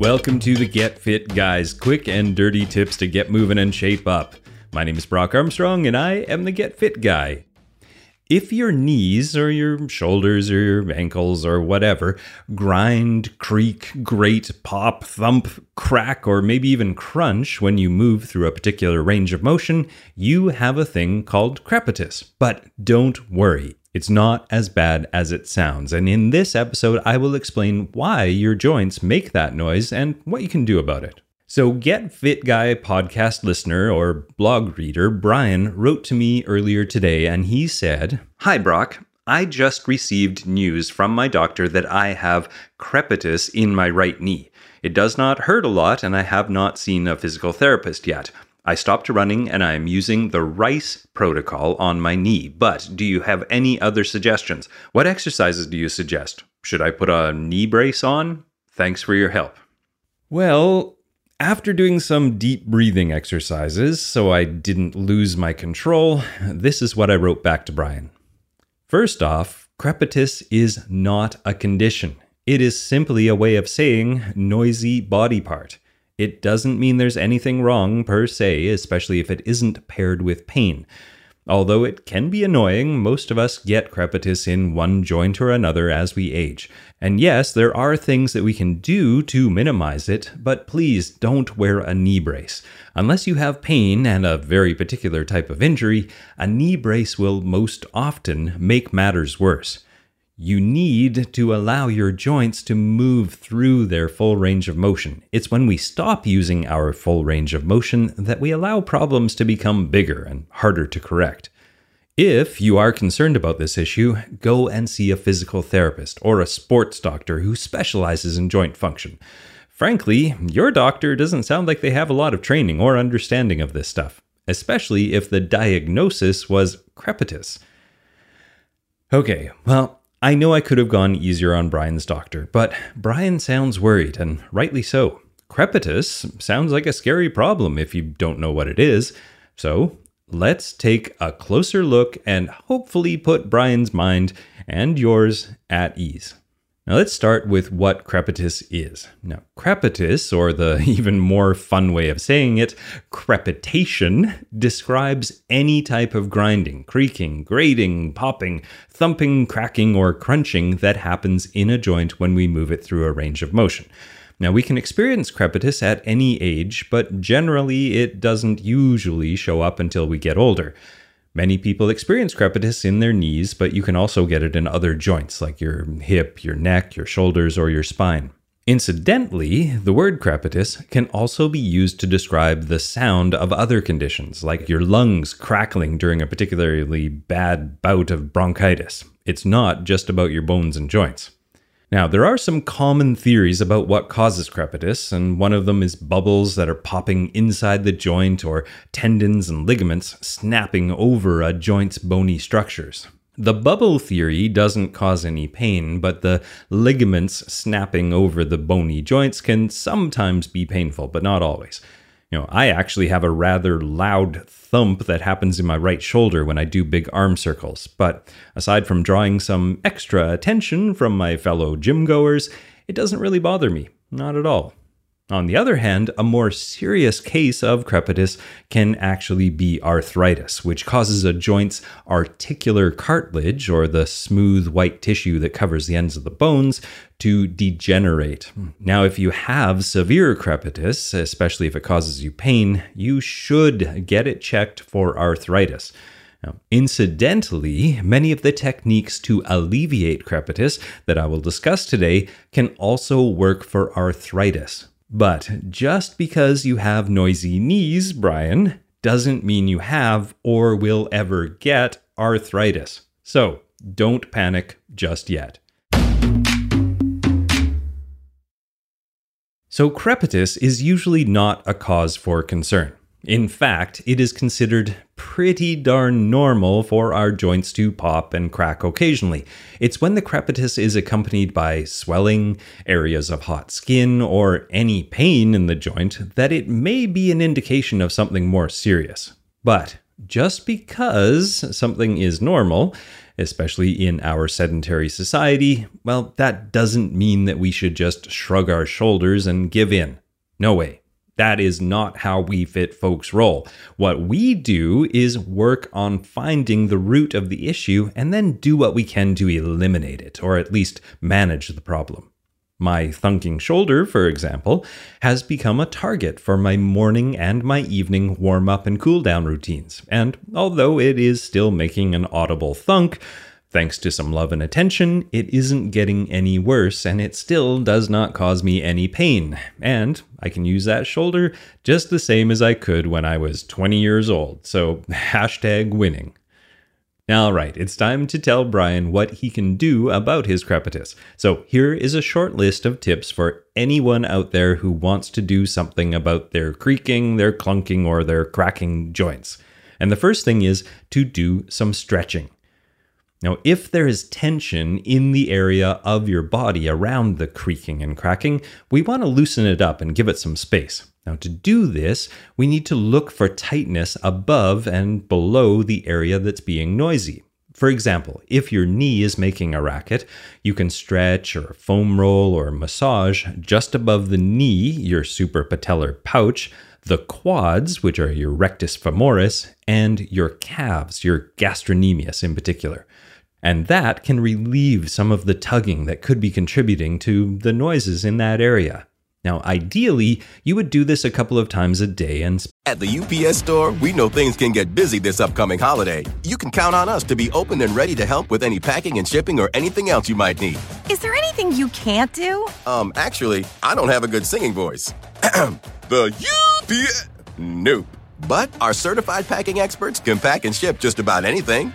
Welcome to the Get Fit Guys, quick and dirty tips to get moving and shape up. My name is Brock Armstrong, and I am the Get Fit Guy. If your knees or your shoulders or your ankles or whatever grind, creak, grate, pop, thump, crack, or maybe even crunch when you move through a particular range of motion, you have a thing called crepitus. But don't worry. It's not as bad as it sounds, and in this episode, I will explain why your joints make that noise and what you can do about it. So, Get Fit Guy podcast listener or blog reader Brian wrote to me earlier today and he said, Hi, Brock. I just received news from my doctor that I have crepitus in my right knee. It does not hurt a lot, and I have not seen a physical therapist yet. I stopped running and I am using the RICE protocol on my knee. But do you have any other suggestions? What exercises do you suggest? Should I put a knee brace on? Thanks for your help. Well, after doing some deep breathing exercises so I didn't lose my control, this is what I wrote back to Brian. First off, crepitus is not a condition. It is simply a way of saying noisy body part. It doesn't mean there's anything wrong per se, especially if it isn't paired with pain. Although it can be annoying, most of us get crepitus in one joint or another as we age. And yes, there are things that we can do to minimize it, but please don't wear a knee brace. Unless you have pain and a very particular type of injury, a knee brace will most often make matters worse. You need to allow your joints to move through their full range of motion. It's when we stop using our full range of motion that we allow problems to become bigger and harder to correct. If you are concerned about this issue, go and see a physical therapist or a sports doctor who specializes in joint function. Frankly, your doctor doesn't sound like they have a lot of training or understanding of this stuff, especially if the diagnosis was crepitus. Okay, well, I know I could have gone easier on Brian's doctor, but Brian sounds worried, and rightly so. Crepitus sounds like a scary problem if you don't know what it is. So let's take a closer look and hopefully put Brian's mind and yours at ease. Now let's start with what crepitus is. Now, crepitus, or the even more fun way of saying it, crepitation, describes any type of grinding, creaking, grating, popping, thumping, cracking, or crunching that happens in a joint when we move it through a range of motion. Now, we can experience crepitus at any age, but generally it doesn't usually show up until we get older. Many people experience crepitus in their knees, but you can also get it in other joints like your hip, your neck, your shoulders, or your spine. Incidentally, the word crepitus can also be used to describe the sound of other conditions, like your lungs crackling during a particularly bad bout of bronchitis. It's not just about your bones and joints. Now, there are some common theories about what causes crepitus, and one of them is bubbles that are popping inside the joint or tendons and ligaments snapping over a joint's bony structures. The bubble theory doesn't cause any pain, but the ligaments snapping over the bony joints can sometimes be painful, but not always. You know, I actually have a rather loud thump that happens in my right shoulder when I do big arm circles. But aside from drawing some extra attention from my fellow gym goers, it doesn't really bother me. Not at all. On the other hand, a more serious case of crepitus can actually be arthritis, which causes a joint's articular cartilage, or the smooth white tissue that covers the ends of the bones, to degenerate. Now, if you have severe crepitus, especially if it causes you pain, you should get it checked for arthritis. Now, incidentally, many of the techniques to alleviate crepitus that I will discuss today can also work for arthritis. But just because you have noisy knees, Brian, doesn't mean you have or will ever get arthritis. So don't panic just yet. So, crepitus is usually not a cause for concern. In fact, it is considered pretty darn normal for our joints to pop and crack occasionally. It's when the crepitus is accompanied by swelling, areas of hot skin, or any pain in the joint that it may be an indication of something more serious. But just because something is normal, especially in our sedentary society, well, that doesn't mean that we should just shrug our shoulders and give in. No way. That is not how we fit folks roll. What we do is work on finding the root of the issue and then do what we can to eliminate it, or at least manage the problem. My thunking shoulder, for example, has become a target for my morning and my evening warm up and cool down routines. And although it is still making an audible thunk, Thanks to some love and attention, it isn't getting any worse and it still does not cause me any pain. And I can use that shoulder just the same as I could when I was 20 years old. So, hashtag winning. All right, it's time to tell Brian what he can do about his crepitus. So, here is a short list of tips for anyone out there who wants to do something about their creaking, their clunking, or their cracking joints. And the first thing is to do some stretching. Now, if there is tension in the area of your body around the creaking and cracking, we want to loosen it up and give it some space. Now, to do this, we need to look for tightness above and below the area that's being noisy. For example, if your knee is making a racket, you can stretch or foam roll or massage just above the knee, your suprapatellar pouch, the quads, which are your rectus femoris, and your calves, your gastrocnemius in particular. And that can relieve some of the tugging that could be contributing to the noises in that area. Now, ideally, you would do this a couple of times a day and. At the UPS store, we know things can get busy this upcoming holiday. You can count on us to be open and ready to help with any packing and shipping or anything else you might need. Is there anything you can't do? Um, actually, I don't have a good singing voice. the UPS. Nope. But our certified packing experts can pack and ship just about anything.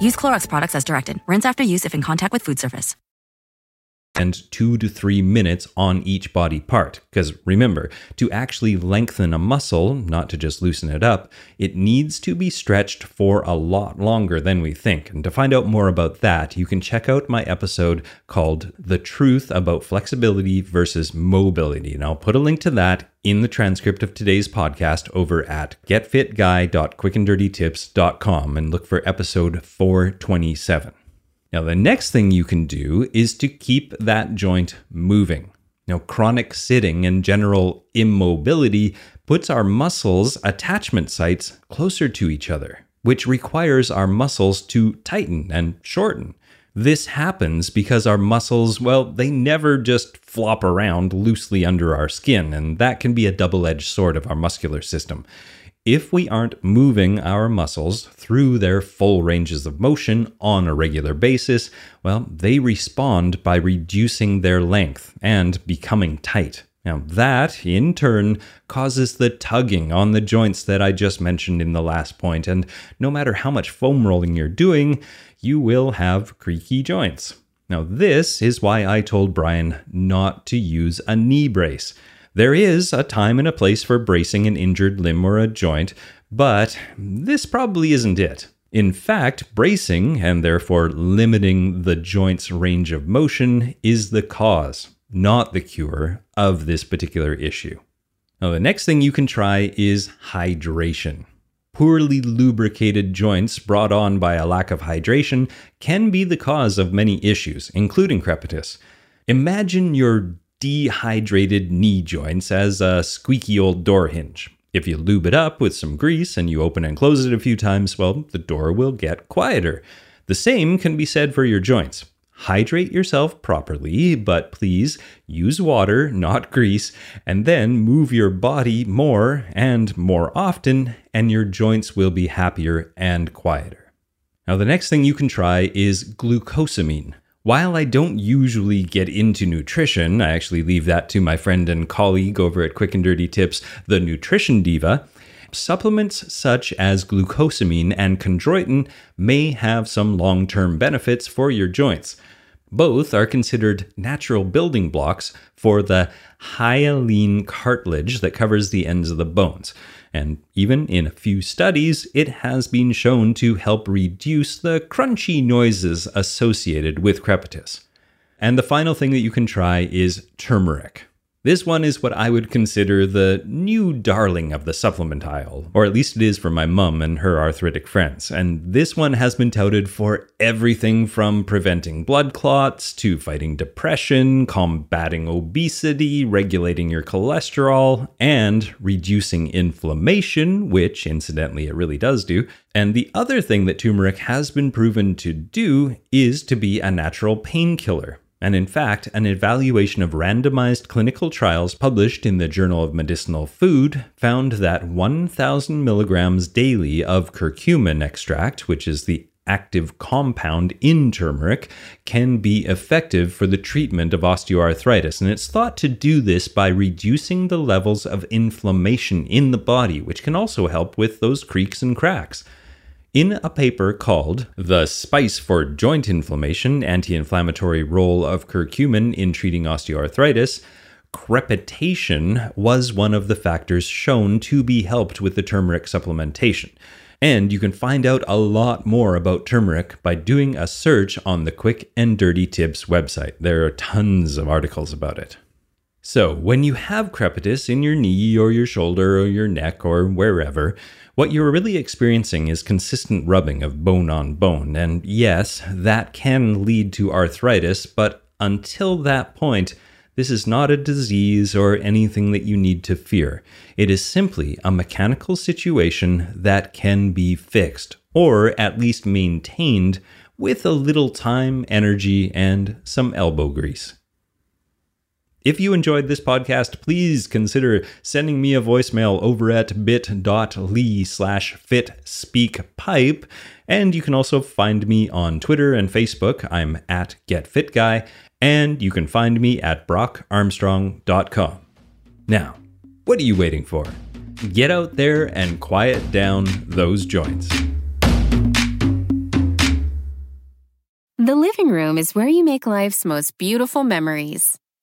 Use Clorox products as directed. Rinse after use if in contact with food surface. And two to three minutes on each body part. Because remember, to actually lengthen a muscle, not to just loosen it up, it needs to be stretched for a lot longer than we think. And to find out more about that, you can check out my episode called The Truth About Flexibility versus Mobility. And I'll put a link to that in the transcript of today's podcast over at getfitguy.quickanddirtytips.com and look for episode 427. Now, the next thing you can do is to keep that joint moving. Now, chronic sitting and general immobility puts our muscles' attachment sites closer to each other. which requires our muscles to tighten and shorten. This happens because our muscles, well, they never just flop around loosely under our skin, and that can be a double edged sword of our muscular system. If we aren't moving our muscles through their full ranges of motion on a regular basis, well, they respond by reducing their length and becoming tight. Now, that in turn causes the tugging on the joints that I just mentioned in the last point, and no matter how much foam rolling you're doing, you will have creaky joints. Now, this is why I told Brian not to use a knee brace. There is a time and a place for bracing an injured limb or a joint, but this probably isn't it. In fact, bracing, and therefore limiting the joint's range of motion, is the cause, not the cure, of this particular issue. Now, the next thing you can try is hydration. Poorly lubricated joints brought on by a lack of hydration can be the cause of many issues, including crepitus. Imagine your dehydrated knee joints as a squeaky old door hinge. If you lube it up with some grease and you open and close it a few times, well, the door will get quieter. The same can be said for your joints. Hydrate yourself properly, but please use water, not grease, and then move your body more and more often, and your joints will be happier and quieter. Now, the next thing you can try is glucosamine. While I don't usually get into nutrition, I actually leave that to my friend and colleague over at Quick and Dirty Tips, the Nutrition Diva. Supplements such as glucosamine and chondroitin may have some long term benefits for your joints. Both are considered natural building blocks for the hyaline cartilage that covers the ends of the bones. And even in a few studies, it has been shown to help reduce the crunchy noises associated with crepitus. And the final thing that you can try is turmeric. This one is what I would consider the new darling of the supplement aisle, or at least it is for my mum and her arthritic friends. And this one has been touted for everything from preventing blood clots to fighting depression, combating obesity, regulating your cholesterol, and reducing inflammation, which incidentally it really does do. And the other thing that turmeric has been proven to do is to be a natural painkiller. And in fact, an evaluation of randomized clinical trials published in the Journal of Medicinal Food found that 1,000 milligrams daily of curcumin extract, which is the active compound in turmeric, can be effective for the treatment of osteoarthritis. And it's thought to do this by reducing the levels of inflammation in the body, which can also help with those creaks and cracks. In a paper called The Spice for Joint Inflammation Anti Inflammatory Role of Curcumin in Treating Osteoarthritis, crepitation was one of the factors shown to be helped with the turmeric supplementation. And you can find out a lot more about turmeric by doing a search on the Quick and Dirty Tips website. There are tons of articles about it. So, when you have crepitus in your knee or your shoulder or your neck or wherever, what you're really experiencing is consistent rubbing of bone on bone. And yes, that can lead to arthritis, but until that point, this is not a disease or anything that you need to fear. It is simply a mechanical situation that can be fixed, or at least maintained, with a little time, energy, and some elbow grease. If you enjoyed this podcast, please consider sending me a voicemail over at bit.ly slash fitspeakpipe. And you can also find me on Twitter and Facebook. I'm at GetFitGuy. And you can find me at brockarmstrong.com. Now, what are you waiting for? Get out there and quiet down those joints. The living room is where you make life's most beautiful memories.